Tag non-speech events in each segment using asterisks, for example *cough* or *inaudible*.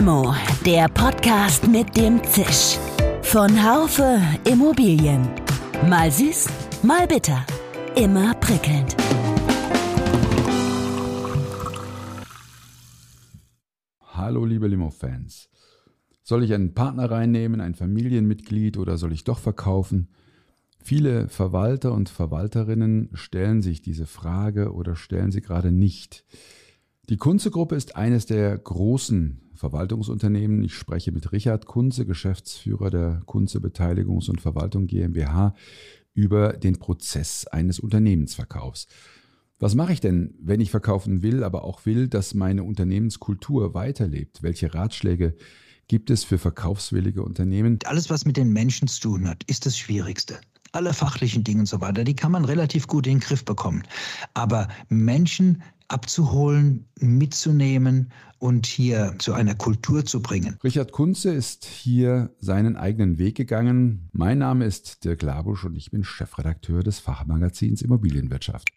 Limo, der Podcast mit dem Zisch. Von Haufe Immobilien. Mal süß, mal bitter. Immer prickelnd. Hallo liebe Limo-Fans. Soll ich einen Partner reinnehmen, ein Familienmitglied oder soll ich doch verkaufen? Viele Verwalter und Verwalterinnen stellen sich diese Frage oder stellen sie gerade nicht. Die Kunze-Gruppe ist eines der großen Verwaltungsunternehmen. Ich spreche mit Richard Kunze, Geschäftsführer der Kunze Beteiligungs- und Verwaltung GmbH, über den Prozess eines Unternehmensverkaufs. Was mache ich denn, wenn ich verkaufen will, aber auch will, dass meine Unternehmenskultur weiterlebt? Welche Ratschläge gibt es für verkaufswillige Unternehmen? Alles, was mit den Menschen zu tun hat, ist das Schwierigste alle fachlichen Dinge und so weiter, die kann man relativ gut in den Griff bekommen. Aber Menschen abzuholen, mitzunehmen und hier zu einer Kultur zu bringen. Richard Kunze ist hier seinen eigenen Weg gegangen. Mein Name ist Dirk Labusch und ich bin Chefredakteur des Fachmagazins Immobilienwirtschaft.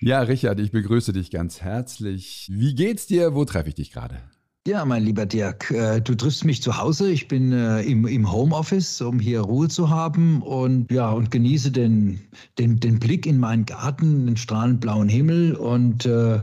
Ja, Richard, ich begrüße dich ganz herzlich. Wie geht's dir? Wo treffe ich dich gerade? Ja, mein lieber Dirk, äh, du triffst mich zu Hause. Ich bin äh, im, Homeoffice, um hier Ruhe zu haben und ja, und genieße den, den, den Blick in meinen Garten, den strahlend blauen Himmel und äh,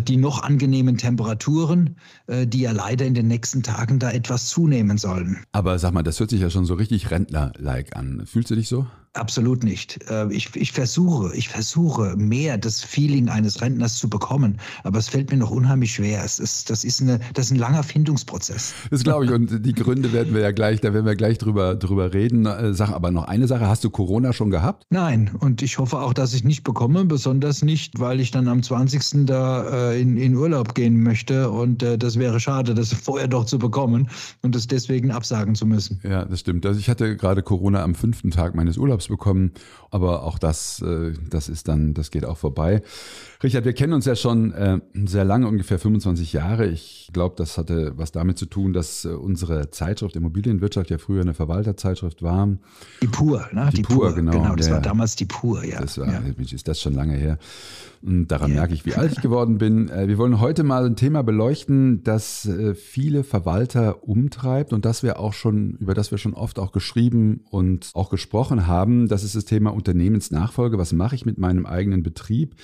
die noch angenehmen Temperaturen, die ja leider in den nächsten Tagen da etwas zunehmen sollen. Aber sag mal, das hört sich ja schon so richtig Rentner-like an. Fühlst du dich so? Absolut nicht. Äh, ich, ich versuche, ich versuche mehr das Feeling eines Rentners zu bekommen, aber es fällt mir noch unheimlich schwer. Es ist, das, ist eine, das ist ein langer Findungsprozess. Das glaube ich und die Gründe werden wir ja gleich, da werden wir gleich drüber, drüber reden. Äh, sag aber noch eine Sache, hast du Corona schon gehabt? Nein und ich hoffe auch, dass ich nicht bekomme, besonders nicht, weil ich dann am 20. da äh, in, in Urlaub gehen möchte und das wäre schade, das *laughs* vorher doch zu bekommen und das deswegen absagen zu müssen. Ja, das stimmt. Also ich hatte gerade Corona am fünften Tag meines Urlaubs bekommen. Aber auch das, äh, das ist dann, das geht auch vorbei. Richard, wir kennen uns ja schon äh, sehr lange, ungefähr 25 Jahre. Ich glaube, das hatte was damit zu tun, dass äh, unsere Zeitschrift Immobilienwirtschaft ja früher eine Verwalterzeitschrift war. Die Pur, ne? Die, die Pur, genau. Genau, das ja, war damals die Pur, ja. Das war, ja. ist das schon lange her. Und daran ja. merke ich, wie alt ich geworden bin. Wir wollen heute mal ein Thema beleuchten, das viele Verwalter umtreibt und das wir auch schon, über das wir schon oft auch geschrieben und auch gesprochen haben. Das ist das Thema Unternehmensnachfolge. Was mache ich mit meinem eigenen Betrieb?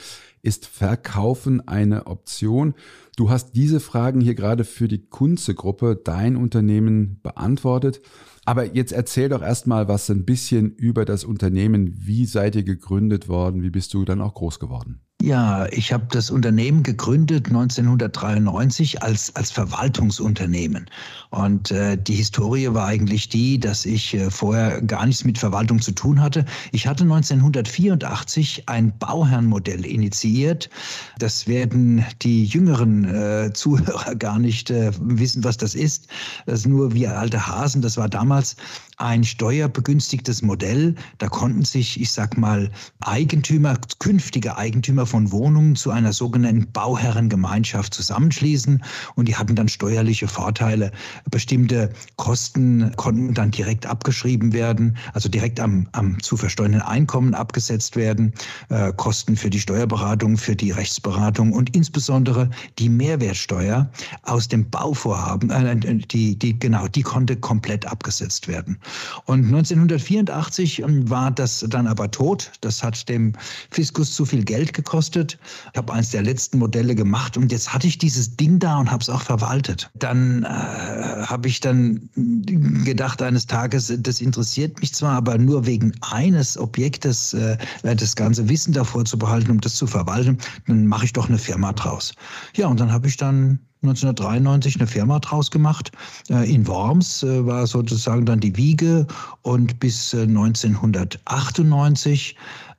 Ist Verkaufen eine Option? Du hast diese Fragen hier gerade für die Kunze-Gruppe, dein Unternehmen, beantwortet. Aber jetzt erzähl doch erstmal was ein bisschen über das Unternehmen. Wie seid ihr gegründet worden? Wie bist du dann auch groß geworden? Ja, ich habe das Unternehmen gegründet 1993 als, als Verwaltungsunternehmen. Und äh, die Historie war eigentlich die, dass ich äh, vorher gar nichts mit Verwaltung zu tun hatte. Ich hatte 1984 ein Bauherrenmodell initiiert. Das werden die jüngeren äh, *laughs* Zuhörer gar nicht äh, wissen, was das ist. Das ist nur wie alte Hasen. Das war damals ein steuerbegünstigtes Modell. Da konnten sich, ich sag mal, Eigentümer, künftige Eigentümer von Wohnungen zu einer sogenannten Bauherrengemeinschaft zusammenschließen und die hatten dann steuerliche Vorteile. Bestimmte Kosten konnten dann direkt abgeschrieben werden, also direkt am, am zu versteuernden Einkommen abgesetzt werden. Äh, Kosten für die Steuerberatung, für die Rechtsberatung und insbesondere die Mehrwertsteuer aus dem Bauvorhaben, äh, die, die, genau, die konnte komplett abgesetzt werden. Und 1984 ähm, war das dann aber tot. Das hat dem Fiskus zu viel Geld gekostet. Ich habe eines der letzten Modelle gemacht und jetzt hatte ich dieses Ding da und habe es auch verwaltet. Dann äh, habe ich dann gedacht eines Tages, das interessiert mich zwar, aber nur wegen eines Objektes äh, das ganze Wissen davor zu behalten, um das zu verwalten, dann mache ich doch eine Firma draus. Ja, und dann habe ich dann 1993 eine Firma draus gemacht. Äh, in Worms äh, war sozusagen dann die Wiege und bis 1998 äh,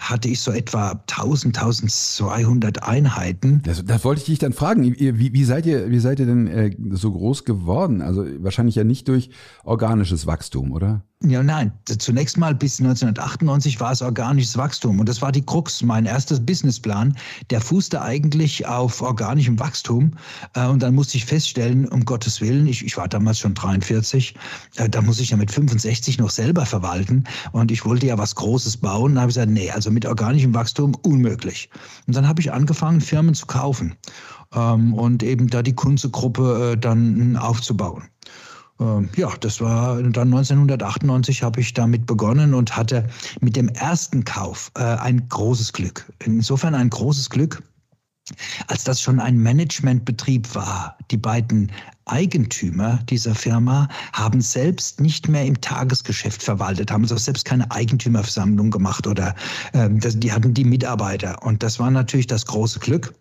hatte ich so etwa 1000, 1200 Einheiten. Das, das wollte ich dich dann fragen. Wie, wie, seid ihr, wie seid ihr denn äh, so groß geworden? Also wahrscheinlich ja nicht durch organisches Wachstum, oder? Ja, nein. Zunächst mal bis 1998 war es organisches Wachstum. Und das war die Krux. Mein erster Businessplan, der fußte eigentlich auf organischem Wachstum. Äh, und dann musste ich feststellen, um Gottes Willen, ich, ich war damals schon 43, äh, da muss ich ja mit 65 noch selber verwalten. Und ich wollte ja was Großes bauen. Da habe ich gesagt, nee, also mit organischem Wachstum unmöglich. Und dann habe ich angefangen, Firmen zu kaufen ähm, und eben da die Kunze-Gruppe äh, dann aufzubauen. Ähm, ja, das war dann 1998 habe ich damit begonnen und hatte mit dem ersten Kauf äh, ein großes Glück. Insofern ein großes Glück, als das schon ein Managementbetrieb war. Die beiden Eigentümer dieser Firma haben selbst nicht mehr im Tagesgeschäft verwaltet, haben also selbst keine Eigentümerversammlung gemacht oder äh, die hatten die Mitarbeiter. Und das war natürlich das große Glück,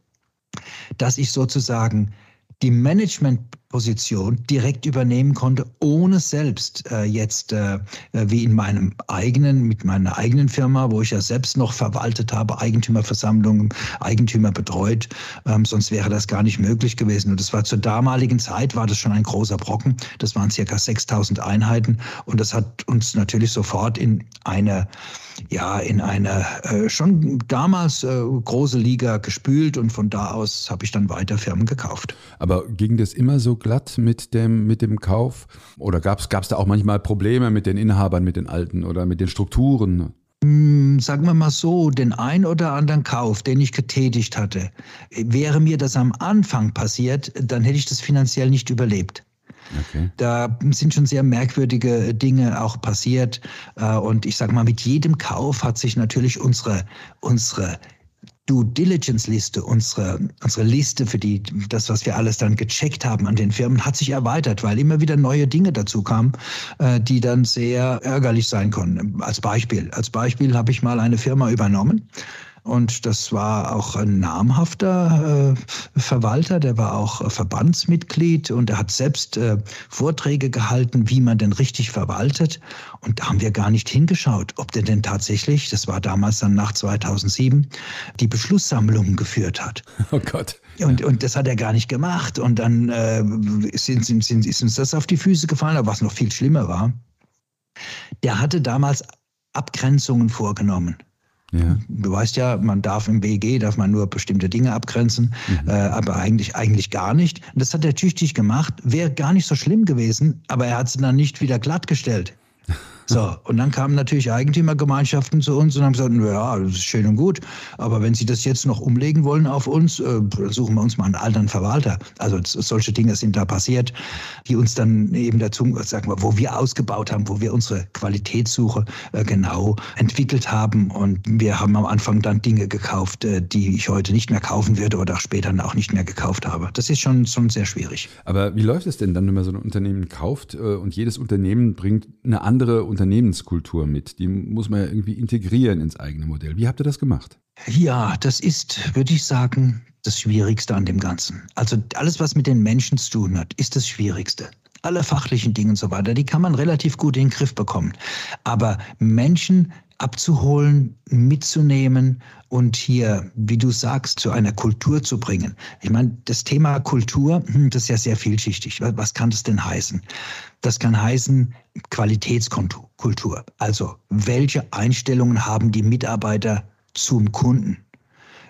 dass ich sozusagen die Managementposition direkt übernehmen konnte, ohne selbst äh, jetzt äh, wie in meinem eigenen, mit meiner eigenen Firma, wo ich ja selbst noch verwaltet habe, Eigentümerversammlungen, Eigentümer betreut. Ähm, sonst wäre das gar nicht möglich gewesen. Und das war zur damaligen Zeit, war das schon ein großer Brocken. Das waren circa 6000 Einheiten. Und das hat uns natürlich sofort in eine ja in eine äh, schon damals äh, große Liga gespült und von da aus habe ich dann weiter Firmen gekauft. Aber ging das immer so glatt mit dem, mit dem Kauf? Oder gab es da auch manchmal Probleme mit den Inhabern, mit den Alten oder mit den Strukturen? Hm, sagen wir mal so, den ein oder anderen Kauf, den ich getätigt hatte, wäre mir das am Anfang passiert, dann hätte ich das finanziell nicht überlebt. Okay. Da sind schon sehr merkwürdige Dinge auch passiert. Äh, und ich sage mal, mit jedem Kauf hat sich natürlich unsere, unsere Due Diligence Liste, unsere, unsere Liste für die, das, was wir alles dann gecheckt haben an den Firmen, hat sich erweitert, weil immer wieder neue Dinge dazu kamen, äh, die dann sehr ärgerlich sein konnten. Als Beispiel, als Beispiel habe ich mal eine Firma übernommen und das war auch ein namhafter äh, Verwalter, der war auch äh, Verbandsmitglied und er hat selbst äh, Vorträge gehalten, wie man denn richtig verwaltet. Und da haben wir gar nicht hingeschaut, ob der denn tatsächlich, das war damals dann nach 2007, die Beschlusssammlungen geführt hat. *laughs* Oh Gott. Und, und das hat er gar nicht gemacht. Und dann äh, sind, sind, sind, ist uns das auf die Füße gefallen, aber was noch viel schlimmer war, der hatte damals Abgrenzungen vorgenommen. Ja. Du weißt ja, man darf im BEG, darf man nur bestimmte Dinge abgrenzen, mhm. äh, aber eigentlich, eigentlich gar nicht. Und das hat er tüchtig gemacht, wäre gar nicht so schlimm gewesen, aber er hat sie dann nicht wieder glattgestellt. *laughs* So, und dann kamen natürlich Eigentümergemeinschaften zu uns und haben gesagt, ja, das ist schön und gut, aber wenn Sie das jetzt noch umlegen wollen auf uns, äh, suchen wir uns mal einen anderen Verwalter. Also solche Dinge sind da passiert, die uns dann eben dazu, sagen wir, wo wir ausgebaut haben, wo wir unsere Qualitätssuche äh, genau entwickelt haben und wir haben am Anfang dann Dinge gekauft, äh, die ich heute nicht mehr kaufen würde oder auch später auch nicht mehr gekauft habe. Das ist schon, schon sehr schwierig. Aber wie läuft es denn dann, wenn man so ein Unternehmen kauft äh, und jedes Unternehmen bringt eine andere Unternehmenskultur mit. Die muss man ja irgendwie integrieren ins eigene Modell. Wie habt ihr das gemacht? Ja, das ist, würde ich sagen, das Schwierigste an dem Ganzen. Also alles, was mit den Menschen zu tun hat, ist das Schwierigste. Alle fachlichen Dinge und so weiter, die kann man relativ gut in den Griff bekommen. Aber Menschen abzuholen, mitzunehmen und hier, wie du sagst, zu einer Kultur zu bringen. Ich meine, das Thema Kultur, hm, das ist ja sehr vielschichtig. Was kann das denn heißen? Das kann heißen Qualitätskultur. Also, welche Einstellungen haben die Mitarbeiter zum Kunden?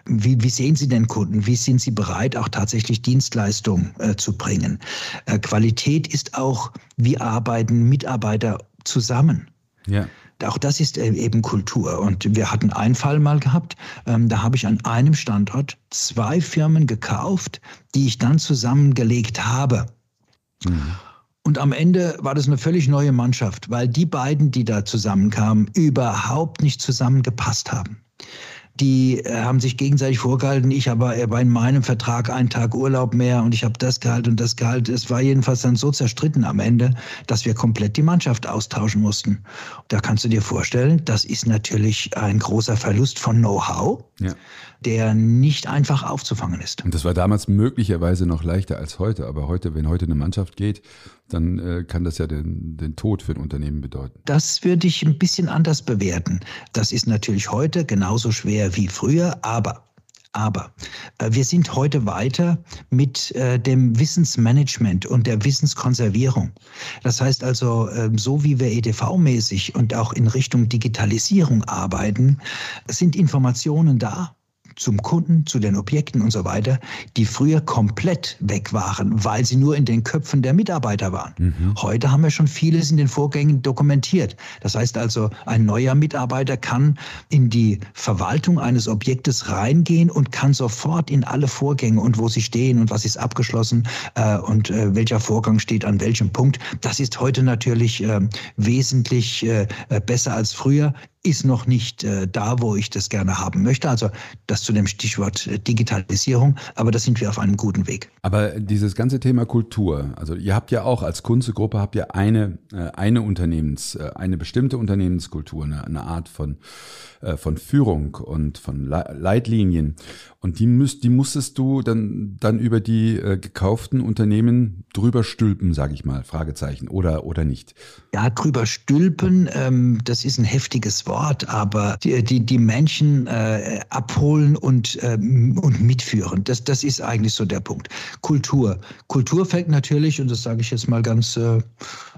Wie, wie, sehen Sie den Kunden? Wie sind Sie bereit, auch tatsächlich Dienstleistungen äh, zu bringen? Äh, Qualität ist auch, wie arbeiten Mitarbeiter zusammen? Ja. Auch das ist äh, eben Kultur. Und wir hatten einen Fall mal gehabt, ähm, da habe ich an einem Standort zwei Firmen gekauft, die ich dann zusammengelegt habe. Mhm. Und am Ende war das eine völlig neue Mannschaft, weil die beiden, die da zusammenkamen, überhaupt nicht zusammengepasst haben die äh, haben sich gegenseitig vorgehalten. Ich war in meinem Vertrag einen Tag Urlaub mehr und ich habe das Gehalt und das Gehalt. Es war jedenfalls dann so zerstritten am Ende, dass wir komplett die Mannschaft austauschen mussten. Da kannst du dir vorstellen, das ist natürlich ein großer Verlust von Know-how. Ja der nicht einfach aufzufangen ist. Und das war damals möglicherweise noch leichter als heute, aber heute, wenn heute eine Mannschaft geht, dann äh, kann das ja den, den Tod für ein Unternehmen bedeuten. Das würde ich ein bisschen anders bewerten. Das ist natürlich heute genauso schwer wie früher, aber aber äh, wir sind heute weiter mit äh, dem Wissensmanagement und der Wissenskonservierung. Das heißt also, äh, so wie wir EDV-mäßig und auch in Richtung Digitalisierung arbeiten, sind Informationen da zum Kunden, zu den Objekten und so weiter, die früher komplett weg waren, weil sie nur in den Köpfen der Mitarbeiter waren. Mhm. Heute haben wir schon vieles in den Vorgängen dokumentiert. Das heißt also, ein neuer Mitarbeiter kann in die Verwaltung eines Objektes reingehen und kann sofort in alle Vorgänge und wo sie stehen und was ist abgeschlossen äh, und äh, welcher Vorgang steht an welchem Punkt. Das ist heute natürlich äh, wesentlich äh, besser als früher ist noch nicht äh, da, wo ich das gerne haben möchte. Also das zu dem Stichwort äh, Digitalisierung, aber da sind wir auf einem guten Weg. Aber dieses ganze Thema Kultur, also ihr habt ja auch als Kunstgruppe habt ihr eine, äh, eine Unternehmens, äh, eine bestimmte Unternehmenskultur, eine, eine Art von, von Führung und von Leitlinien. Und die, müsst, die musstest du dann, dann über die äh, gekauften Unternehmen drüber stülpen, sage ich mal, Fragezeichen, oder, oder nicht? Ja, drüber stülpen, ähm, das ist ein heftiges Wort, aber die, die, die Menschen äh, abholen und, ähm, und mitführen, das, das ist eigentlich so der Punkt. Kultur. Kultur fängt natürlich, und das sage ich jetzt mal ganz äh,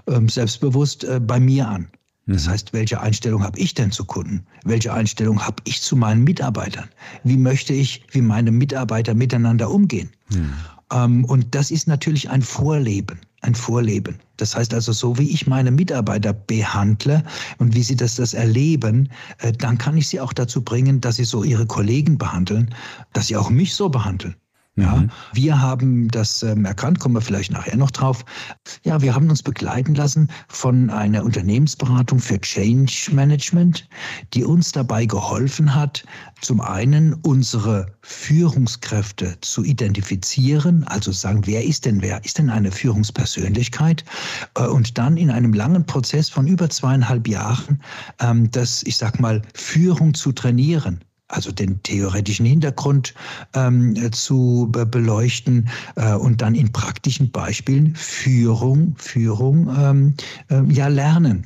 ähm, selbstbewusst, äh, bei mir an. Das mhm. heißt, welche Einstellung habe ich denn zu Kunden? Welche Einstellung habe ich zu meinen Mitarbeitern? Wie möchte ich, wie meine Mitarbeiter miteinander umgehen? Mhm. Ähm, und das ist natürlich ein Vorleben, ein Vorleben. Das heißt also, so wie ich meine Mitarbeiter behandle und wie sie das, das erleben, äh, dann kann ich sie auch dazu bringen, dass sie so ihre Kollegen behandeln, dass sie auch mich so behandeln. Ja, mhm. wir haben das ähm, erkannt, kommen wir vielleicht nachher noch drauf. Ja, wir haben uns begleiten lassen von einer Unternehmensberatung für Change Management, die uns dabei geholfen hat, zum einen unsere Führungskräfte zu identifizieren, also sagen, wer ist denn wer? Ist denn eine Führungspersönlichkeit? Äh, und dann in einem langen Prozess von über zweieinhalb Jahren, ähm, das, ich sag mal, Führung zu trainieren also den theoretischen Hintergrund ähm, zu be beleuchten äh, und dann in praktischen Beispielen Führung, Führung ähm, äh, ja lernen.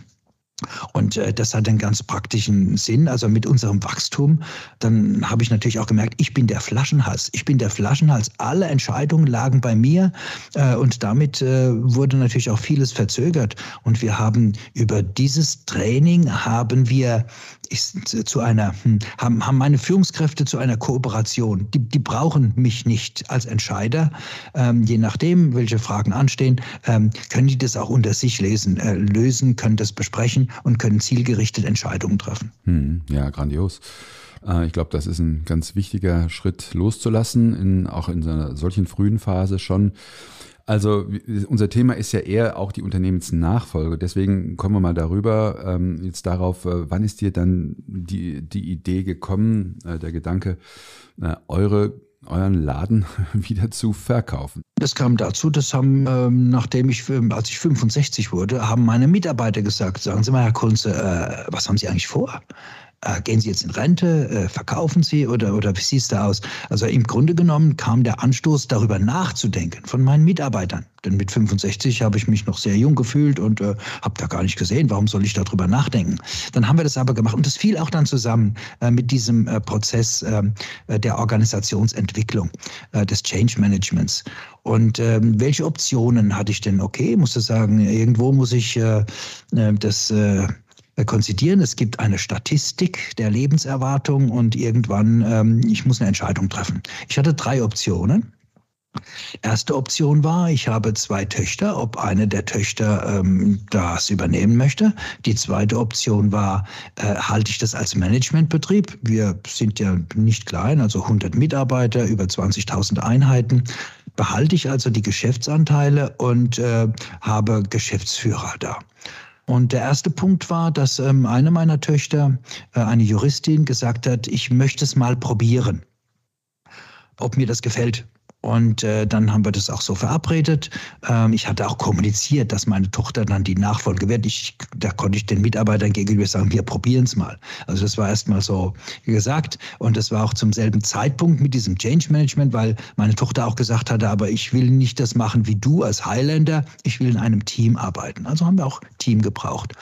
Und äh, das hat einen ganz praktischen Sinn. Also mit unserem Wachstum, dann habe ich natürlich auch gemerkt, ich bin der Flaschenhals. Ich bin der Flaschenhals. Alle Entscheidungen lagen bei mir äh, und damit äh, wurde natürlich auch vieles verzögert. Und wir haben über dieses Training haben wir ist zu einer, hm, haben, haben meine Führungskräfte zu einer Kooperation. Die, die brauchen mich nicht als Entscheider. Ähm, je nachdem, welche Fragen anstehen, ähm, können die das auch unter sich lesen, äh, lösen, können das besprechen und können zielgerichtet Entscheidungen treffen. Hm, ja, grandios. Äh, ich glaube, das ist ein ganz wichtiger Schritt loszulassen, in, auch in einer solchen frühen Phase schon. Also unser Thema ist ja eher auch die Unternehmensnachfolge. Deswegen kommen wir mal darüber ähm, jetzt darauf, äh, wann ist dir dann die, die Idee gekommen, äh, der Gedanke, äh, eure euren Laden *laughs* wieder zu verkaufen? Das kam dazu, das haben, ähm, nachdem ich, als ich 65 wurde, haben meine Mitarbeiter gesagt, sagen Sie mal, Herr Kunze, äh, was haben Sie eigentlich vor? Äh, gehen Sie jetzt in Rente, äh, verkaufen Sie oder, oder wie sieht es da aus? Also im Grunde genommen kam der Anstoß, darüber nachzudenken von meinen Mitarbeitern. Denn mit 65 habe ich mich noch sehr jung gefühlt und äh, habe da gar nicht gesehen, warum soll ich darüber nachdenken. Dann haben wir das aber gemacht und das fiel auch dann zusammen äh, mit diesem äh, Prozess ähm, äh, der Organisationsentwicklung, äh, des Change Managements. Und ähm, welche Optionen hatte ich denn? Okay, musste sagen, irgendwo muss ich äh, äh das äh, konzidieren. Es gibt eine Statistik der Lebenserwartung und irgendwann, ähm, ich muss eine Entscheidung treffen. Ich hatte drei Optionen. Erste Option war, ich habe zwei Töchter, ob eine der Töchter ähm, das übernehmen möchte. Die zweite Option war, äh, halte ich das als Managementbetrieb? Wir sind ja nicht klein, also 100 Mitarbeiter, über 20.000 Einheiten. Behalte ich also die Geschäftsanteile und äh, habe Geschäftsführer da. Und der erste Punkt war, dass ähm, eine meiner Töchter, äh, eine Juristin, gesagt hat, ich möchte es mal probieren, ob mir das gefällt. Und äh, dann haben wir das auch so verabredet. Ähm, ich hatte auch kommuniziert, dass meine Tochter dann die Nachfolge wird. Ich, da konnte ich den Mitarbeitern gegenüber sagen, wir probieren es mal. Also das war erstmal so gesagt. Und das war auch zum selben Zeitpunkt mit diesem Change Management, weil meine Tochter auch gesagt hatte, aber ich will nicht das machen wie du als Highlander. Ich will in einem Team arbeiten. Also haben wir auch Team gebraucht.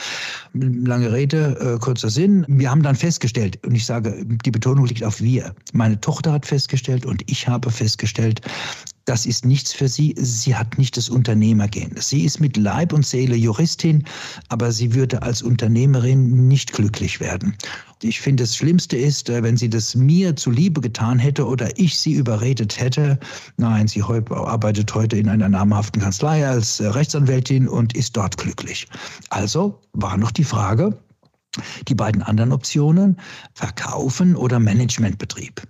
Lange Rede, äh, kurzer Sinn. Wir haben dann festgestellt, und ich sage, die Betonung liegt auf wir. Meine Tochter hat festgestellt und ich habe festgestellt, das ist nichts für sie. Sie hat nicht das Unternehmergehen. Sie ist mit Leib und Seele Juristin, aber sie würde als Unternehmerin nicht glücklich werden. Ich finde, das Schlimmste ist, äh, wenn sie das mir zuliebe getan hätte oder ich sie überredet hätte. Nein, sie arbeitet heute in einer namhaften Kanzlei als äh, Rechtsanwältin und ist dort glücklich. Also war noch die Frage, die beiden anderen Optionen, Verkaufen oder Managementbetrieb.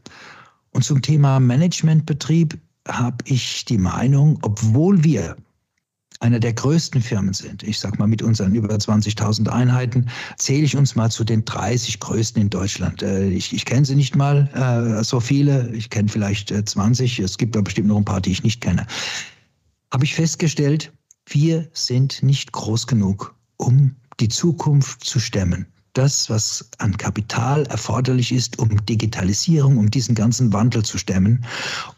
Und zum Thema Managementbetrieb habe ich die Meinung, obwohl wir einer der größten Firmen sind, ich sage mal mit unseren über 20.000 Einheiten, zähle ich uns mal zu den 30 größten in Deutschland. Äh, ich, ich kenne sie nicht mal äh, so viele, ich kenne vielleicht 20, äh, es gibt aber bestimmt noch ein paar, die ich nicht kenne. Habe ich festgestellt, wir sind nicht groß genug, um die Zukunft zu stemmen das, was an Kapital erforderlich ist, um Digitalisierung, um diesen ganzen Wandel zu stemmen,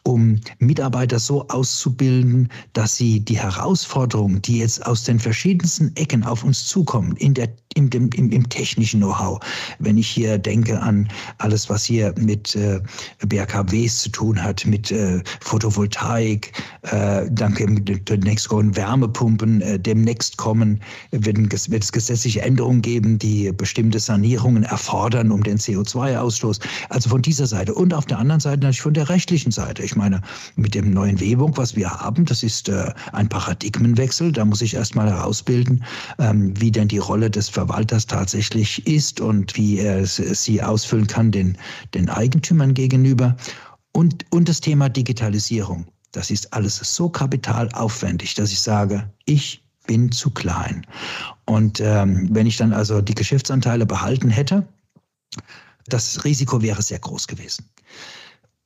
um Mitarbeiter so auszubilden, dass sie die Herausforderungen, die jetzt aus den verschiedensten Ecken auf uns zukommen, in der, im, im, im technischen Know-how, wenn ich hier denke an alles, was hier mit äh, BRKWs zu tun hat, mit äh, Photovoltaik, äh, danke demnächst kommen Wärmepumpen, äh, demnächst kommen, wird, wird es gesetzliche Änderungen geben, die bestimmt bestimmte Sanierungen erfordern, um den CO2-Ausstoß. Also von dieser Seite. Und auf der anderen Seite natürlich von der rechtlichen Seite. Ich meine, mit dem neuen Webung, was wir haben, das ist äh, ein Paradigmenwechsel. Da muss ich erstmal herausbilden, ähm, wie denn die Rolle des Verwalters tatsächlich ist und wie er sie ausfüllen kann den, den Eigentümern gegenüber. Und, und das Thema Digitalisierung. Das ist alles so kapitalaufwendig, dass ich sage, ich bin zu klein. Und ähm, wenn ich dann also die Geschäftsanteile behalten hätte, das Risiko wäre sehr groß gewesen.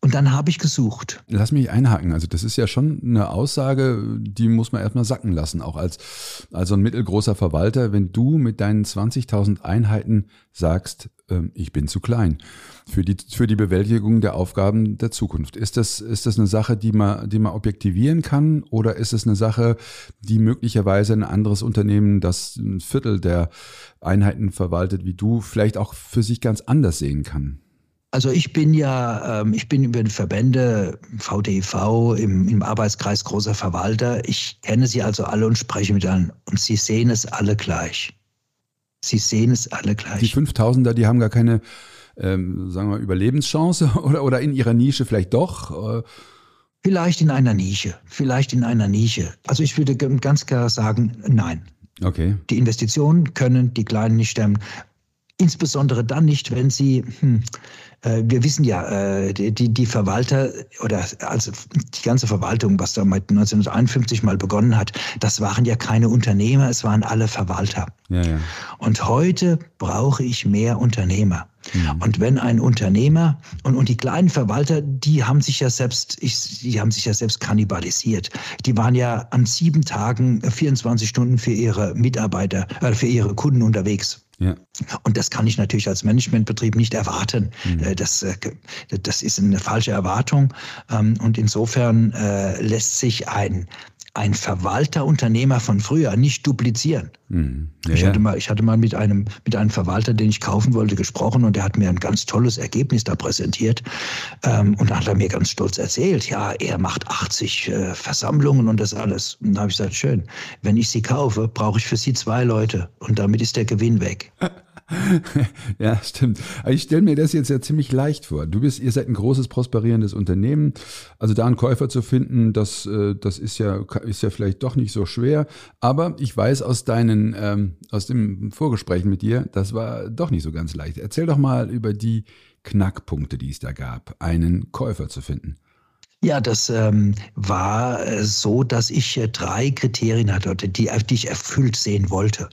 Und dann habe ich gesucht. Lass mich einhaken. Also das ist ja schon eine Aussage, die muss man erstmal sacken lassen, auch als, als ein mittelgroßer Verwalter, wenn du mit deinen 20.000 Einheiten sagst, ich bin zu klein für die, für die Bewältigung der Aufgaben der Zukunft. Ist das, ist das eine Sache, die man, die man objektivieren kann oder ist es eine Sache, die möglicherweise ein anderes Unternehmen, das ein Viertel der Einheiten verwaltet wie du, vielleicht auch für sich ganz anders sehen kann? Also ich bin ja, ähm, ich bin über die Verbände VDV im, im Arbeitskreis großer Verwalter. Ich kenne sie also alle und spreche mit allen und sie sehen es alle gleich. Sie sehen es alle gleich. Die 5000er, die haben gar keine, ähm, sagen wir, Überlebenschance *laughs* oder, oder in ihrer Nische vielleicht doch? Äh. Vielleicht in einer Nische, vielleicht in einer Nische. Also ich würde ganz klar sagen, nein. Okay. Die Investitionen können die Kleinen nicht stemmen. Insbesondere dann nicht, wenn sie, hm, wir wissen ja, äh, die, die Verwalter oder also die ganze Verwaltung, was da mit 1951 mal begonnen hat, das waren ja keine Unternehmer, es waren alle Verwalter. Ja, ja. Und heute brauche ich mehr Unternehmer. Mhm. Und wenn ein Unternehmer und, und die kleinen Verwalter, die haben sich ja selbst, ich, die haben sich ja selbst kannibalisiert. Die waren ja an sieben Tagen 24 Stunden für ihre Mitarbeiter, äh, für ihre Kunden unterwegs. Ja. Und das kann ich natürlich als Managementbetrieb nicht erwarten. Mhm. Das, äh, das ist eine falsche Erwartung. Ähm, und insofern äh, lässt sich ein, ein Verwalterunternehmer von früher nicht duplizieren. Mhm. Ja, ich, hatte mal, ich hatte mal mit einem, mit einem Verwalter, den ich kaufen wollte, gesprochen und der hat mir ein ganz tolles Ergebnis da präsentiert. Ähm, und hat er mir ganz stolz erzählt, ja, er macht 80 äh, Versammlungen und das alles. Und da habe ich gesagt, schön, wenn ich sie kaufe, brauche ich für sie zwei Leute und damit ist der Gewinn weg. *laughs* ja, stimmt. Aber ich stelle mir das jetzt ja ziemlich leicht vor. Du bist, ihr seid ein großes, prosperierendes Unternehmen. Also da einen Käufer zu finden, das, äh, das ist ja, ist ja vielleicht doch nicht so schwer. Aber ich weiß aus deinen, ähm, aus dem Vorgespräch mit dir, das war doch nicht so ganz leicht. Erzähl doch mal über die Knackpunkte, die es da gab, einen Käufer zu finden. Ja, das ähm, war äh, so, dass ich äh, drei Kriterien hatte, die, die ich erfüllt sehen wollte.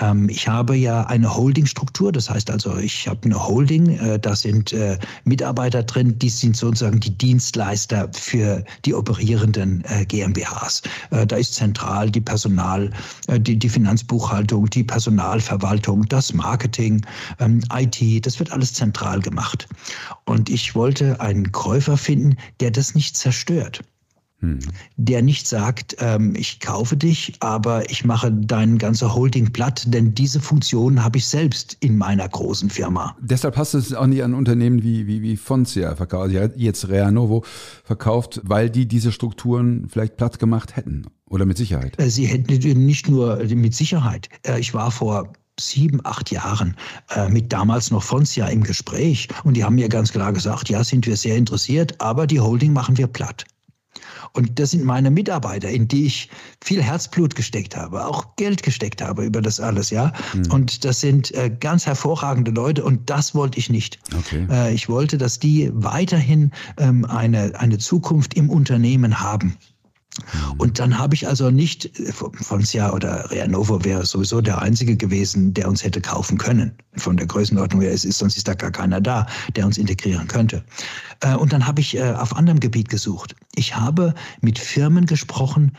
Ähm, ich habe ja eine Holdingstruktur, das heißt also, ich habe eine Holding, äh, da sind äh, Mitarbeiter drin, die sind sozusagen die Dienstleister für die operierenden äh, GmbHs. Äh, da ist zentral die Personal, äh, die, die Finanzbuchhaltung, die Personalverwaltung, das Marketing, ähm, IT, das wird alles zentral gemacht. Und ich wollte einen Käufer finden, der das nicht zerstört hm. der nicht sagt, ähm, ich kaufe dich, aber ich mache dein ganze Holding platt, denn diese Funktion habe ich selbst in meiner großen Firma. Deshalb hast du es auch nicht an Unternehmen wie, wie, wie Foncia verkauft, also jetzt Reanovo verkauft, weil die diese Strukturen vielleicht platt gemacht hätten oder mit Sicherheit. Äh, sie hätten nicht nur mit Sicherheit. Äh, ich war vor sieben, acht Jahren äh, mit damals noch Foncia im Gespräch und die haben mir ganz klar gesagt, ja, sind wir sehr interessiert, aber die Holding machen wir platt. Und das sind meine Mitarbeiter, in die ich viel Herzblut gesteckt habe, auch Geld gesteckt habe über das alles, ja. Mhm. Und das sind äh, ganz hervorragende Leute und das wollte ich nicht. Okay. Äh, ich wollte, dass die weiterhin ähm, eine, eine Zukunft im Unternehmen haben. Mhm. Und dann habe ich also nicht, Foncia oder Reanovo wäre sowieso der einzige gewesen, der uns hätte kaufen können. Von der Größenordnung her, es ist, sonst ist da gar keiner da, der uns integrieren könnte. Äh, und dann habe ich äh, auf anderem Gebiet gesucht. Ich habe mit Firmen gesprochen,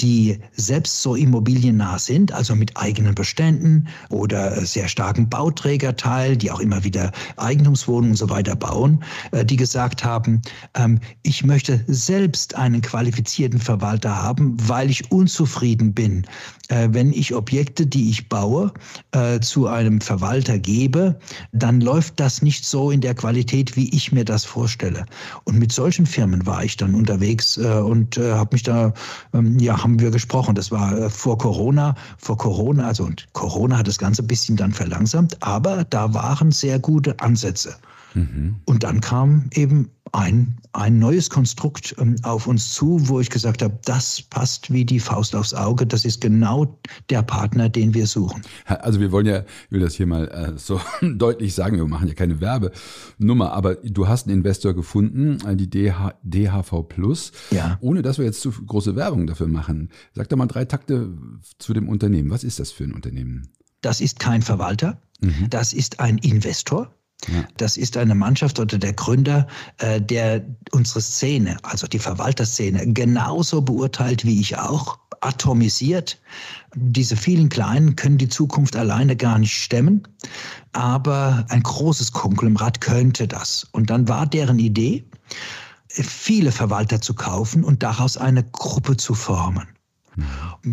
die selbst so immobiliennah sind, also mit eigenen Beständen oder sehr starken Bauträgerteil, die auch immer wieder Eigentumswohnungen und so weiter bauen, äh, die gesagt haben, ähm, ich möchte selbst einen qualifizierten Verwalter haben, weil ich unzufrieden bin äh, wenn ich Objekte, die ich baue, äh, zu einem Verwalter gebe, dann läuft das nicht so in der Qualität, wie ich mir das vorstelle. Und mit solchen Firmen war ich dann unterwegs und habe mich da, ähm, ja, haben wir gesprochen. Das war vor Corona. Vor Corona, also und Corona hat das Ganze ein bisschen dann verlangsamt, aber da waren sehr gute Ansätze. Mhm. Und dann kam eben ein, ein neues Konstrukt ähm, auf uns zu, wo ich gesagt habe, das passt wie die Faust aufs Auge. Das ist genau der Partner, den wir suchen. Also wir wollen ja, ich will das hier mal äh, so *laughs* deutlich sagen, wir machen ja keine Werbenummer, aber du hast einen Investor gefunden, äh, die DH, DHV Plus, ja. ohne dass wir jetzt zu große Werbung dafür machen. Sag doch mal drei Takte zu dem Unternehmen. Was ist das für ein Unternehmen? Das ist kein Verwalter, mhm. das ist ein Investor. Ja. Das ist eine Mannschaft oder der Gründer, äh, der unsere Szene, also die Verwalterszene, genauso beurteilt wie ich auch, atomisiert. Diese vielen Kleinen können die Zukunft alleine gar nicht stemmen, aber ein großes Konglomerat könnte das. Und dann war deren Idee, viele Verwalter zu kaufen und daraus eine Gruppe zu formen.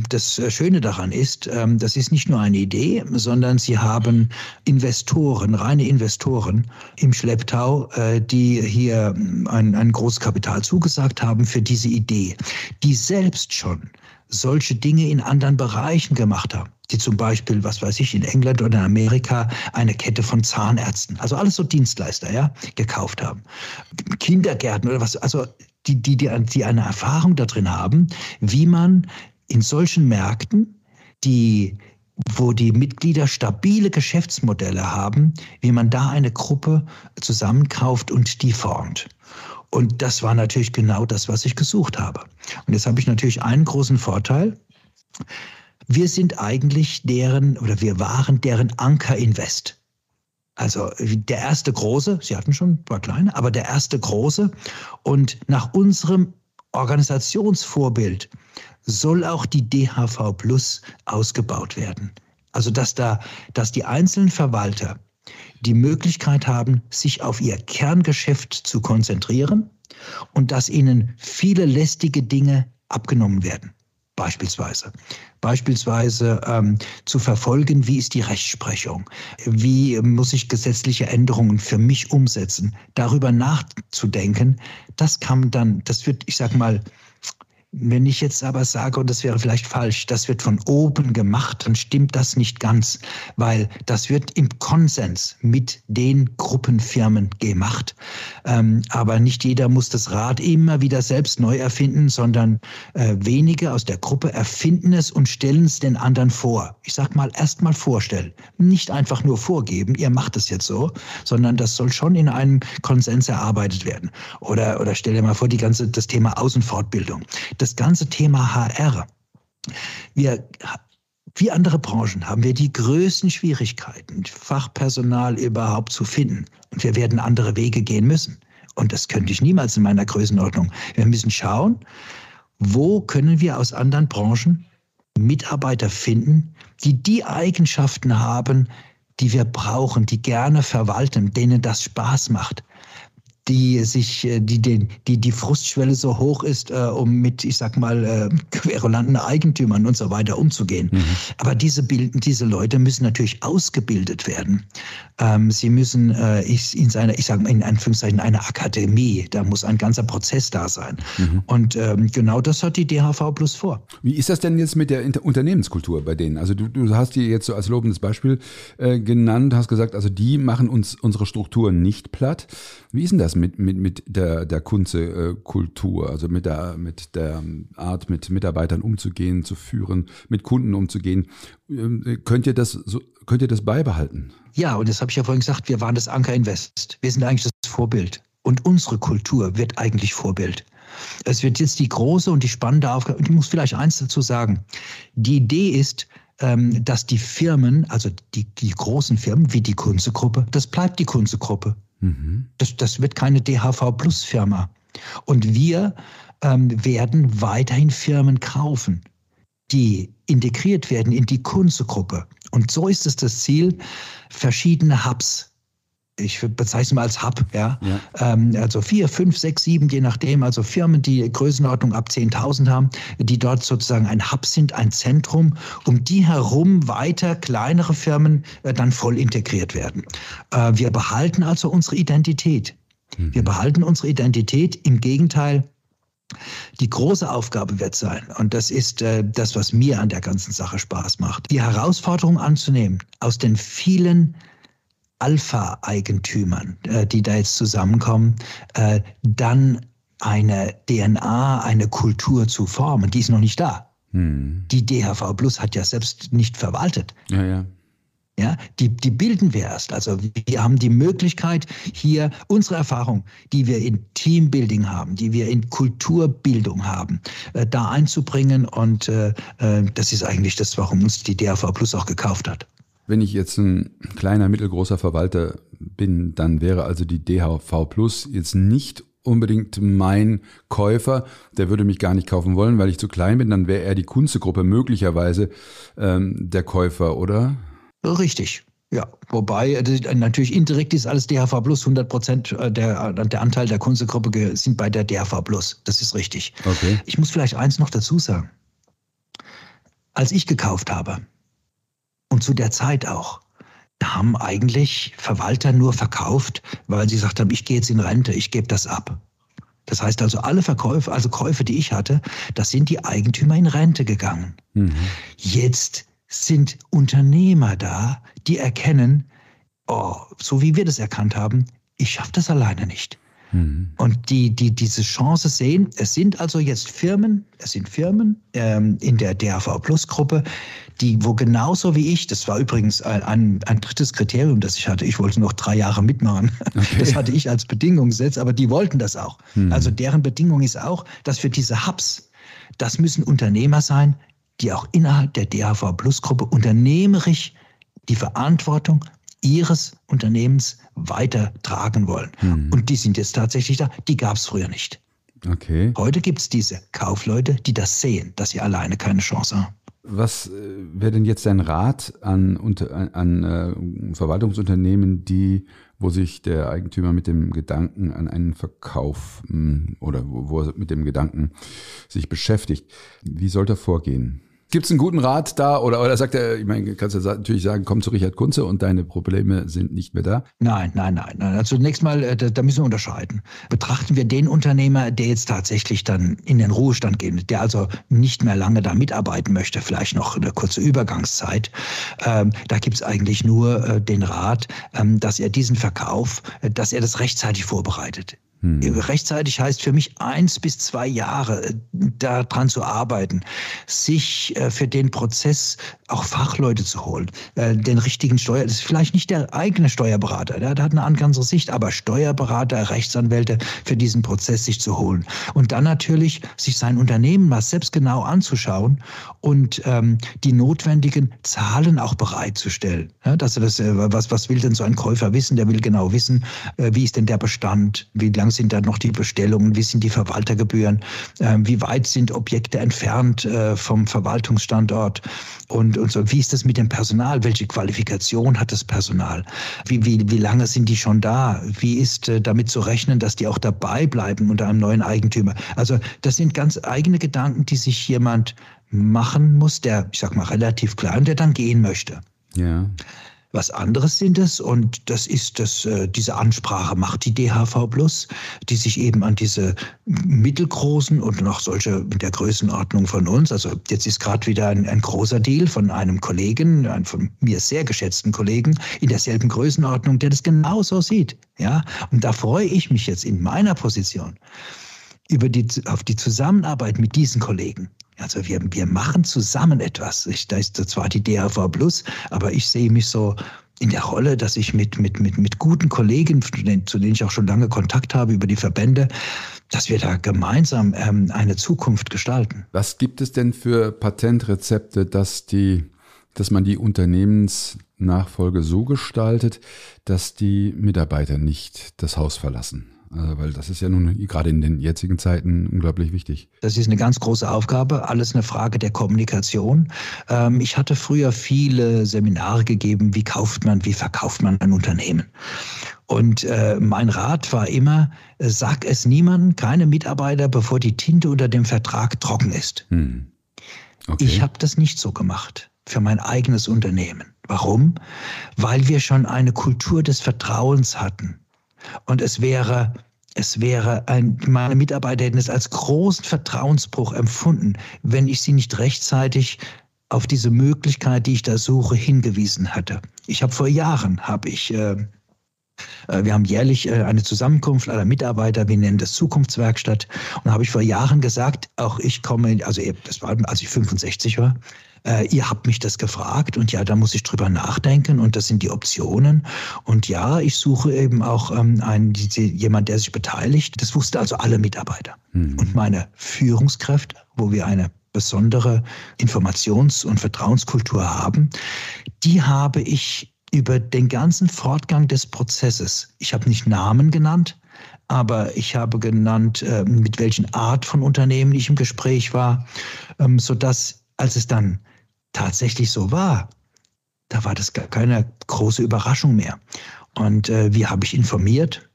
Das äh, Schöne daran ist, ähm, das ist nicht nur eine Idee, sondern sie haben Investoren, reine Investoren im Schlepptau, äh, die hier ähm, ein, ein großes Kapital zugesagt haben für diese Idee, die selbst schon solche Dinge in anderen Bereichen gemacht haben. Die zum Beispiel, was weiß ich, in England oder in Amerika eine Kette von Zahnärzten, also alles so Dienstleister, ja, gekauft haben. Kindergärten oder was, also die, die, die, eine Erfahrung darin haben, wie man in solchen Märkten, die wo die Mitglieder stabile Geschäftsmodelle haben, wie man da eine Gruppe zusammenkauft und die formt. Und das war natürlich genau das, was ich gesucht habe. Und jetzt habe ich natürlich einen großen Vorteil. Wir sind eigentlich deren oder wir waren deren Anker Invest. Also der erste große, Sie hatten schon ein paar kleine, aber der erste große. Und nach unserem Organisationsvorbild soll auch die DHV Plus ausgebaut werden. Also dass da, dass die einzelnen Verwalter die Möglichkeit haben, sich auf ihr Kerngeschäft zu konzentrieren und dass ihnen viele lästige Dinge abgenommen werden. Beispielsweise. Beispielsweise ähm, zu verfolgen, wie ist die Rechtsprechung, wie muss ich gesetzliche Änderungen für mich umsetzen, darüber nachzudenken, das kann dann, das wird, ich sag mal, wenn ich jetzt aber sage, und das wäre vielleicht falsch, das wird von oben gemacht, dann stimmt das nicht ganz, weil das wird im Konsens mit den Gruppenfirmen gemacht. Ähm, aber nicht jeder muss das Rad immer wieder selbst neu erfinden, sondern äh, wenige aus der Gruppe erfinden es und stellen es den anderen vor. Ich sage mal, erst mal vorstellen. Nicht einfach nur vorgeben, ihr macht es jetzt so, sondern das soll schon in einem Konsens erarbeitet werden. Oder, oder stell dir mal vor, die ganze, das Thema Außenfortbildung das ganze Thema HR. Wir, wie andere Branchen haben wir die größten Schwierigkeiten, Fachpersonal überhaupt zu finden. Und wir werden andere Wege gehen müssen. Und das könnte ich niemals in meiner Größenordnung. Wir müssen schauen, wo können wir aus anderen Branchen Mitarbeiter finden, die die Eigenschaften haben, die wir brauchen, die gerne verwalten, denen das Spaß macht, die sich, äh, die, die, die, die Frustschwelle so hoch ist, äh, um mit, ich sag mal, äh, querulanten Eigentümern und so weiter umzugehen. Mhm. Aber diese, diese Leute müssen natürlich ausgebildet werden. Ähm, sie müssen äh, in seiner, ich sage mal in Anführungszeichen, eine Akademie, da muss ein ganzer Prozess da sein. Mhm. Und ähm, genau das hat die DHV Plus vor. Wie ist das denn jetzt mit der Inter Unternehmenskultur bei denen? Also du, du hast die jetzt so als lobendes Beispiel äh, genannt, hast gesagt, also die machen uns unsere Strukturen nicht platt. Wie ist denn das mit, mit, mit der, der Kunze-Kultur, also mit der, mit der Art, mit Mitarbeitern umzugehen, zu führen, mit Kunden umzugehen? Ähm, könnt ihr das, so, könnt ihr das beibehalten? Ja, und das habe ich ja vorhin gesagt, wir waren das Anker Invest. Wir sind eigentlich das Vorbild. Und unsere Kultur wird eigentlich Vorbild. Es wird jetzt die große und die spannende Aufgabe, und ich muss vielleicht eins dazu sagen. Die Idee ist, ähm, dass die Firmen, also die, die großen Firmen wie die Kunze-Gruppe, das bleibt die Kunze-Gruppe. Mhm. Das, das wird keine DHV Plus Firma. Und wir ähm, werden weiterhin Firmen kaufen, die integriert werden in die Kunze-Gruppe. Und so ist es das Ziel, verschiedene Hubs ich bezeichne es mal als Hub, ja. ja. Ähm, also vier, fünf, sechs, sieben, je nachdem, also Firmen, die Größenordnung ab 10.000 haben, die dort sozusagen ein Hub sind, ein Zentrum, um die herum weiter kleinere Firmen äh, dann voll integriert werden. Äh, wir behalten also unsere Identität. Mhm. Wir behalten unsere Identität. Im Gegenteil, die große Aufgabe wird sein, und das ist äh, das, was mir an der ganzen Sache Spaß macht, die Herausforderung anzunehmen, aus den vielen Alpha-Eigentümern, äh, die da jetzt zusammenkommen, äh, dann eine DNA, eine Kultur zu formen. Die ist noch nicht da. Hm. Die DHV Plus hat ja selbst nicht verwaltet. Ja, ja. Ja, die, die bilden wir erst. Also wir haben die Möglichkeit, hier unsere Erfahrung, die wir in Teambuilding haben, die wir in Kulturbildung haben, äh, da einzubringen. Und äh, äh das ist eigentlich das, warum uns die DHV Plus auch gekauft hat. Wenn ich jetzt ein kleiner, mittelgroßer Verwalter bin, dann wäre also die DHV Plus jetzt nicht unbedingt mein Käufer, der würde mich gar nicht kaufen wollen, weil ich zu klein bin, dann wäre er die Kunstgruppe möglicherweise ähm, der Käufer, oder? Richtig. Ja, wobei äh, natürlich indirekt ist alles DHV Plus, 100 Prozent äh, der, der Anteil der Kunstgruppe sind bei der DHV Plus. Das ist richtig. Okay. Ich muss vielleicht eins noch dazu sagen. Als ich gekauft habe, und zu der Zeit auch. Da haben eigentlich Verwalter nur verkauft, weil sie gesagt haben, ich gehe jetzt in Rente, ich gebe das ab. Das heißt also, alle Verkäufe, also Käufe, die ich hatte, das sind die Eigentümer in Rente gegangen. Mhm. Jetzt sind Unternehmer da, die erkennen, oh, so wie wir das erkannt haben, ich schaffe das alleine nicht. Mhm. Und die, die diese Chance sehen, es sind also jetzt Firmen, es sind Firmen ähm, in der DAV Plus Gruppe, die, wo genauso wie ich, das war übrigens ein, ein, ein, drittes Kriterium, das ich hatte, ich wollte noch drei Jahre mitmachen. Okay. Das hatte ich als Bedingung gesetzt, aber die wollten das auch. Mhm. Also deren Bedingung ist auch, dass für diese Hubs, das müssen Unternehmer sein, die auch innerhalb der DAV Plus Gruppe unternehmerisch die Verantwortung ihres Unternehmens weitertragen wollen. Mhm. Und die sind jetzt tatsächlich da. Die gab es früher nicht. Okay. Heute gibt es diese Kaufleute, die das sehen, dass sie alleine keine Chance haben. Was äh, wäre denn jetzt dein Rat an, an, an äh, Verwaltungsunternehmen, die, wo sich der Eigentümer mit dem Gedanken an einen Verkauf hm, oder wo, wo er mit dem Gedanken sich beschäftigt? Wie sollte er vorgehen? Gibt es einen guten Rat da oder, oder sagt er, ich meine, kannst du natürlich sagen, komm zu Richard Kunze und deine Probleme sind nicht mehr da? Nein, nein, nein. Also zunächst mal, äh, da, da müssen wir unterscheiden. Betrachten wir den Unternehmer, der jetzt tatsächlich dann in den Ruhestand geht, der also nicht mehr lange da mitarbeiten möchte, vielleicht noch eine kurze Übergangszeit. Ähm, da gibt es eigentlich nur äh, den Rat, ähm, dass er diesen Verkauf, äh, dass er das rechtzeitig vorbereitet. Hm. Rechtzeitig heißt für mich eins bis zwei Jahre äh, daran zu arbeiten, sich äh, für den Prozess auch Fachleute zu holen, äh, den richtigen Steuer, das ist vielleicht nicht der eigene Steuerberater, der hat eine andere Sicht, aber Steuerberater, Rechtsanwälte für diesen Prozess sich zu holen. Und dann natürlich sich sein Unternehmen mal selbst genau anzuschauen und ähm, die notwendigen Zahlen auch bereitzustellen. Ja, dass er das, was, was will denn so ein Käufer wissen? Der will genau wissen, wie ist denn der Bestand, wie lange sind da noch die Bestellungen, wie sind die Verwaltergebühren, äh, wie weit sind Objekte entfernt äh, vom Verwaltungsstandort und, und so, wie ist das mit dem Personal, welche Qualifikation hat das Personal, wie, wie, wie lange sind die schon da, wie ist äh, damit zu rechnen, dass die auch dabei bleiben unter einem neuen Eigentümer. Also das sind ganz eigene Gedanken, die sich jemand machen muss, der, ich sag mal, relativ klein, der dann gehen möchte. Ja. Was anderes sind es und das ist das, äh, diese Ansprache macht die DHV Plus, die sich eben an diese mittelgroßen und noch solche mit der Größenordnung von uns, also jetzt ist gerade wieder ein, ein großer Deal von einem Kollegen, einem von mir sehr geschätzten Kollegen in derselben Größenordnung, der das genauso sieht. Ja, und da freue ich mich jetzt in meiner Position über die, auf die Zusammenarbeit mit diesen Kollegen. Also wir, wir machen zusammen etwas. Ich, da ist zwar die DAV Plus, aber ich sehe mich so in der Rolle, dass ich mit, mit, mit, mit guten Kollegen, zu denen ich auch schon lange Kontakt habe über die Verbände, dass wir da gemeinsam ähm, eine Zukunft gestalten. Was gibt es denn für Patentrezepte, dass die, dass man die Unternehmensnachfolge so gestaltet, dass die Mitarbeiter nicht das Haus verlassen? Also, weil das ist ja nun gerade in den jetzigen Zeiten unglaublich wichtig. Das ist eine ganz große Aufgabe, alles eine Frage der Kommunikation. Ähm, ich hatte früher viele Seminare gegeben, wie kauft man, wie verkauft man ein Unternehmen. Und äh, mein Rat war immer, sag es niemandem, keine Mitarbeiter, bevor die Tinte unter dem Vertrag trocken ist. Hm. Okay. Ich habe das nicht so gemacht für mein eigenes Unternehmen. Warum? Weil wir schon eine Kultur des Vertrauens hatten. Und es wäre, es wäre ein, meine Mitarbeiter hätten es als großen Vertrauensbruch empfunden, wenn ich sie nicht rechtzeitig auf diese Möglichkeit, die ich da suche, hingewiesen hatte. Ich habe vor Jahren, habe ich, äh, äh wir haben jährlich äh, eine Zusammenkunft aller Mitarbeiter, wir nennen das Zukunftswerkstatt. Und da habe ich vor Jahren gesagt, auch ich komme, also das war, als ich 65 war, äh, ihr habt mich das gefragt und ja, da muss ich drüber nachdenken und das sind die Optionen. Und ja, ich suche eben auch ähm, einen, jemand, der sich beteiligt. Das wussten also alle Mitarbeiter. Mhm. Und meine Führungskräfte, wo wir eine besondere Informations- und Vertrauenskultur haben, die habe ich über den ganzen Fortgang des Prozesses, ich habe nicht Namen genannt, aber ich habe genannt, äh, mit welchen Art von Unternehmen ich im Gespräch war, ähm, sodass als es dann tatsächlich so war, da war das gar keine große Überraschung mehr. Und äh, wie habe ich informiert?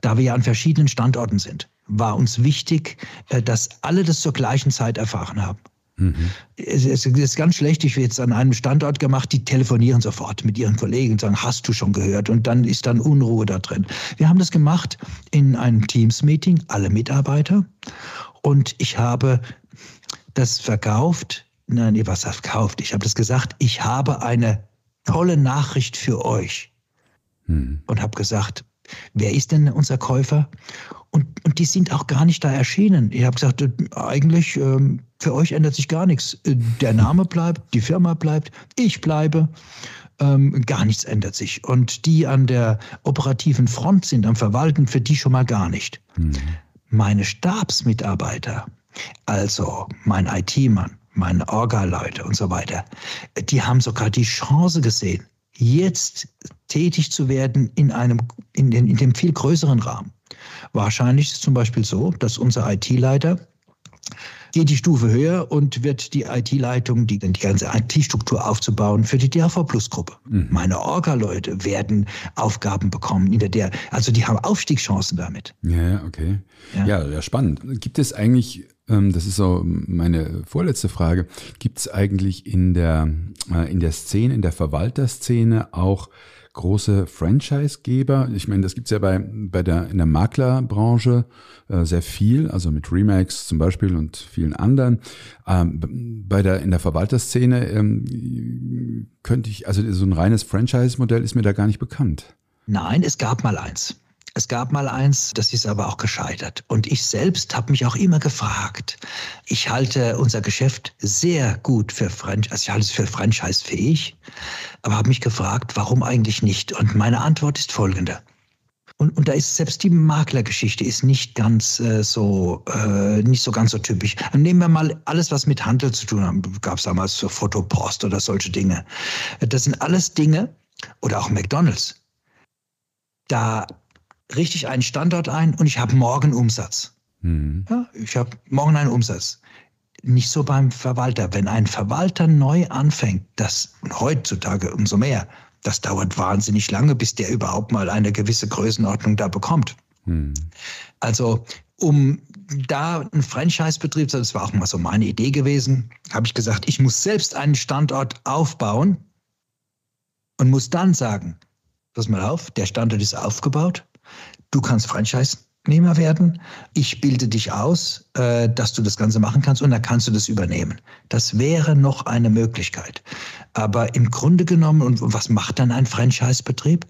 Da wir ja an verschiedenen Standorten sind, war uns wichtig, äh, dass alle das zur gleichen Zeit erfahren haben. Mhm. Es, es, ist ganz schlecht, ich will jetzt an einem Standort gemacht, die telefonieren sofort mit ihren Kollegen und sagen, hast du schon gehört? Und dann ist dann Unruhe da drin. Wir haben das gemacht in einem Teams-Meeting, alle Mitarbeiter. Und ich habe das verkauft nein, ihr was verkauft. Ich habe das gesagt, ich habe eine tolle Nachricht für euch. Hm. Und habe gesagt, wer ist denn unser Käufer? Und, und die sind auch gar nicht da erschienen. Ich habe gesagt, eigentlich ähm, für euch ändert sich gar nichts. Der Name bleibt, die Firma bleibt, ich bleibe. Ähm, gar nichts ändert sich. Und die an der operativen Front sind, am Verwalten, für die schon mal gar nicht. Hm. Meine Stabsmitarbeiter, also mein IT-Mann, meine Orga-Leute und so weiter, die haben sogar die Chance gesehen, jetzt tätig zu werden in einem, in, den, in dem viel größeren Rahmen. Wahrscheinlich ist es zum Beispiel so, dass unser IT-Leiter geht die Stufe höher und wird die IT-Leitung, die, die ganze IT-Struktur aufzubauen für die DAV Plus Gruppe. Mhm. Meine Orga-Leute werden Aufgaben bekommen in der der, also die haben Aufstiegschancen damit. Ja, okay. Ja, ja, ja spannend. Gibt es eigentlich das ist so meine vorletzte Frage. Gibt es eigentlich in der, äh, in der Szene, in der Verwalterszene auch große Franchise-Geber? Ich meine, das gibt es ja bei, bei der, in der Maklerbranche äh, sehr viel, also mit Remax zum Beispiel und vielen anderen. Ähm, bei der, in der Verwalterszene ähm, könnte ich, also so ein reines Franchise-Modell ist mir da gar nicht bekannt. Nein, es gab mal eins. Es gab mal eins, das ist aber auch gescheitert. Und ich selbst habe mich auch immer gefragt. Ich halte unser Geschäft sehr gut für Franchise, also ich halte es für franchise-fähig, aber habe mich gefragt, warum eigentlich nicht? Und meine Antwort ist folgende. Und, und da ist selbst die Maklergeschichte ist nicht ganz äh, so äh, nicht so ganz so typisch. Nehmen wir mal alles, was mit Handel zu tun hat. Gab es damals so Fotopost oder solche Dinge. Das sind alles Dinge oder auch McDonald's. Da richte ich einen Standort ein und ich habe morgen Umsatz. Mhm. Ja, ich habe morgen einen Umsatz. Nicht so beim Verwalter. Wenn ein Verwalter neu anfängt, das heutzutage umso mehr, das dauert wahnsinnig lange, bis der überhaupt mal eine gewisse Größenordnung da bekommt. Mhm. Also um da ein Franchise-Betrieb, das war auch mal so meine Idee gewesen, habe ich gesagt, ich muss selbst einen Standort aufbauen und muss dann sagen, pass mal auf, der Standort ist aufgebaut, du kannst Franchise-Nehmer werden, ich bilde dich aus, äh, dass du das Ganze machen kannst und dann kannst du das übernehmen. Das wäre noch eine Möglichkeit. Aber im Grunde genommen, und was macht dann ein Franchise-Betrieb?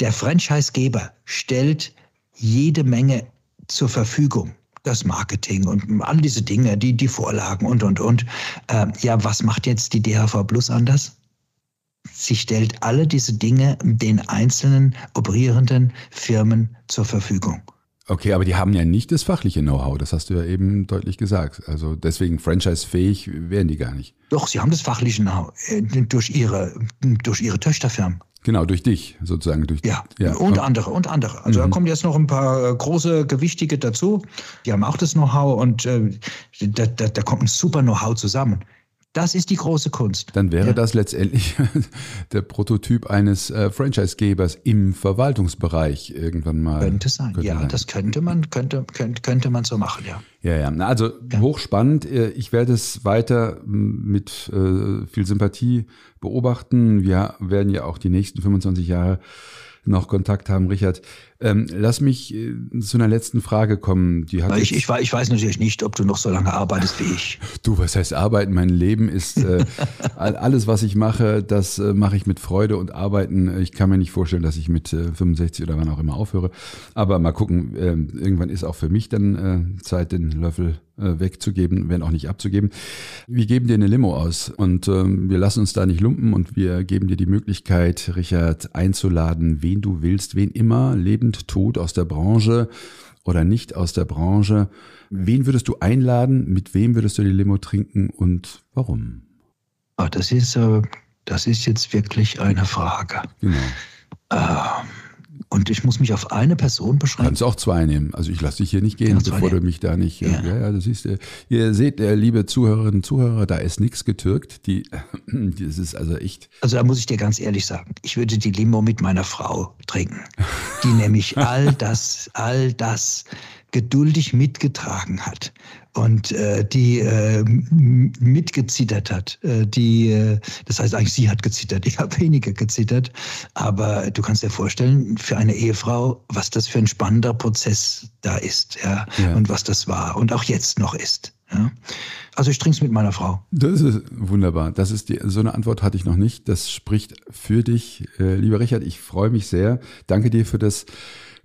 Der Franchise-Geber stellt jede Menge zur Verfügung das Marketing und all diese Dinge, die, die Vorlagen und, und, und. Äh, ja, was macht jetzt die DHV Plus anders? Sie stellt alle diese Dinge den einzelnen operierenden Firmen zur Verfügung. Okay, aber die haben ja nicht das fachliche Know-how, das hast du ja eben deutlich gesagt. Also deswegen franchise-fähig wären die gar nicht. Doch, sie haben das fachliche Know-how äh, durch ihre, durch ihre Töchterfirmen. Genau, durch dich sozusagen. Durch, ja, ja, und andere, und andere. Also mhm. da kommen jetzt noch ein paar äh, große Gewichtige dazu. Die haben auch das Know-how und äh, da, da, da kommt ein super Know-how zusammen. Das ist die große Kunst. Dann wäre ja. das letztendlich *laughs* der Prototyp eines äh, Franchise-Gebers im Verwaltungsbereich irgendwann mal. Könnte sein, könnte ja, sein. das könnte man, könnte, könnte, könnte man so machen, ja. Ja, ja. Also ja. hochspannend. Äh, ich werde es weiter mit äh, viel Sympathie beobachten. Wir werden ja auch die nächsten 25 Jahre noch Kontakt haben, Richard. Ähm, lass mich äh, zu einer letzten Frage kommen. Die hat ich, ich, ich, weiß natürlich nicht, ob du noch so lange arbeitest wie ich. *laughs* Du, was heißt arbeiten? Mein Leben ist äh, *laughs* alles, was ich mache, das äh, mache ich mit Freude und Arbeiten. Ich kann mir nicht vorstellen, dass ich mit äh, 65 oder wann auch immer aufhöre. Aber mal gucken, ähm, irgendwann ist auch für mich dann äh, Zeit, den Löffel äh, wegzugeben, wenn auch nicht abzugeben. Wir geben dir eine Limo aus und ähm, wir lassen uns da nicht lumpen und wir geben dir die Möglichkeit, Richard einzuladen, wen du willst, wen immer, tot, aus der Branche oder nicht aus der Branche. Wen würdest du einladen? Mit wem würdest du die Limo trinken und warum? Oh, das ist, äh, das ist jetzt wirklich eine Frage. Genau. Ähm, und ich muss mich auf eine Person beschränken. Kannst auch zwei nehmen. Also ich lasse dich hier nicht gehen, bevor du mich da nicht. Ja, ja, ja du siehst, äh, ihr seht, äh, liebe Zuhörerinnen und Zuhörer, da ist nichts getürkt. Die, *clears throat* das ist also echt. Also da muss ich dir ganz ehrlich sagen, ich würde die Limo mit meiner Frau trinken. Die nämlich *laughs* all das, all das geduldig mitgetragen hat und äh, die äh, mitgezittert hat. Äh, die, äh, das heißt eigentlich, sie hat gezittert. *laughs* Ich habe weniger gezittert. Aber du kannst dir vorstellen, für eine Ehefrau, was das für ein spannender Prozess da ist, ja, ja. und was das war und auch jetzt noch ist. Ja. Also ich trinke es mit meiner Frau. Das ist wunderbar. Das ist die, so eine Antwort hatte ich noch nicht. Das spricht für dich, äh, lieber Richard. Ich freue mich sehr. Danke dir für das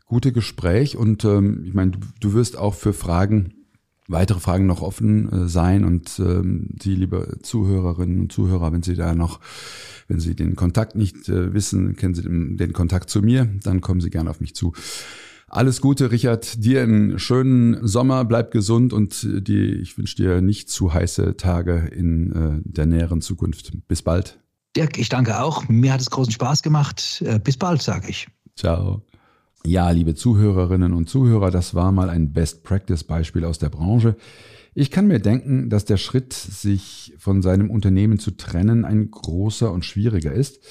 gute Gespräch und ähm, ich meine, du, du wirst auch für Fragen weitere Fragen noch offen äh, sein und ähm, Sie, liebe Zuhörerinnen und Zuhörer, wenn Sie da noch, wenn Sie den Kontakt nicht äh, wissen, kennen Sie den, den Kontakt zu mir, dann kommen Sie gerne auf mich zu. Alles Gute, Richard. Dir einen schönen Sommer, bleib gesund und äh, die, ich wünsche dir nicht zu heiße Tage in äh, der näheren Zukunft. Bis bald. Dirk, ich danke auch. Mir hat es großen Spaß gemacht. Äh, bis bald, sage ich. Ciao. Ja, liebe Zuhörerinnen und Zuhörer, das war mal ein Best-Practice-Beispiel aus der Branche. Ich kann mir denken, dass der Schritt, sich von seinem Unternehmen zu trennen, ein großer und schwieriger ist.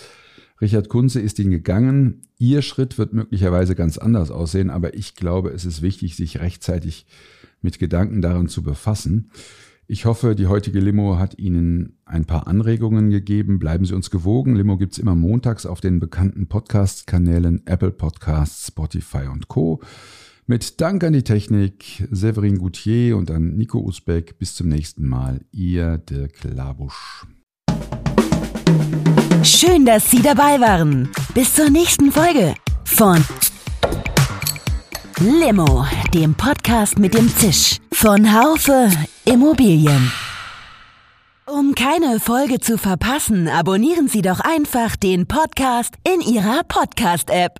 Richard Kunze ist ihn gegangen. Ihr Schritt wird möglicherweise ganz anders aussehen, aber ich glaube, es ist wichtig, sich rechtzeitig mit Gedanken daran zu befassen. Ich hoffe, die heutige Limo hat Ihnen ein paar Anregungen gegeben. Bleiben Sie uns gewogen. Limo gibt's immer montags auf den bekannten Podcast-Kanälen Apple Podcasts, Spotify und Co. Mit Dank an die Technik, Severin Goutier und an Nico Usbeck. Bis zum nächsten Mal. Ihr Dirk Labusch. Schön, dass Sie dabei waren. Bis zur nächsten Folge von Limo, dem Podcast mit dem Zisch von Haufe Immobilien. Um keine Folge zu verpassen, abonnieren Sie doch einfach den Podcast in Ihrer Podcast-App.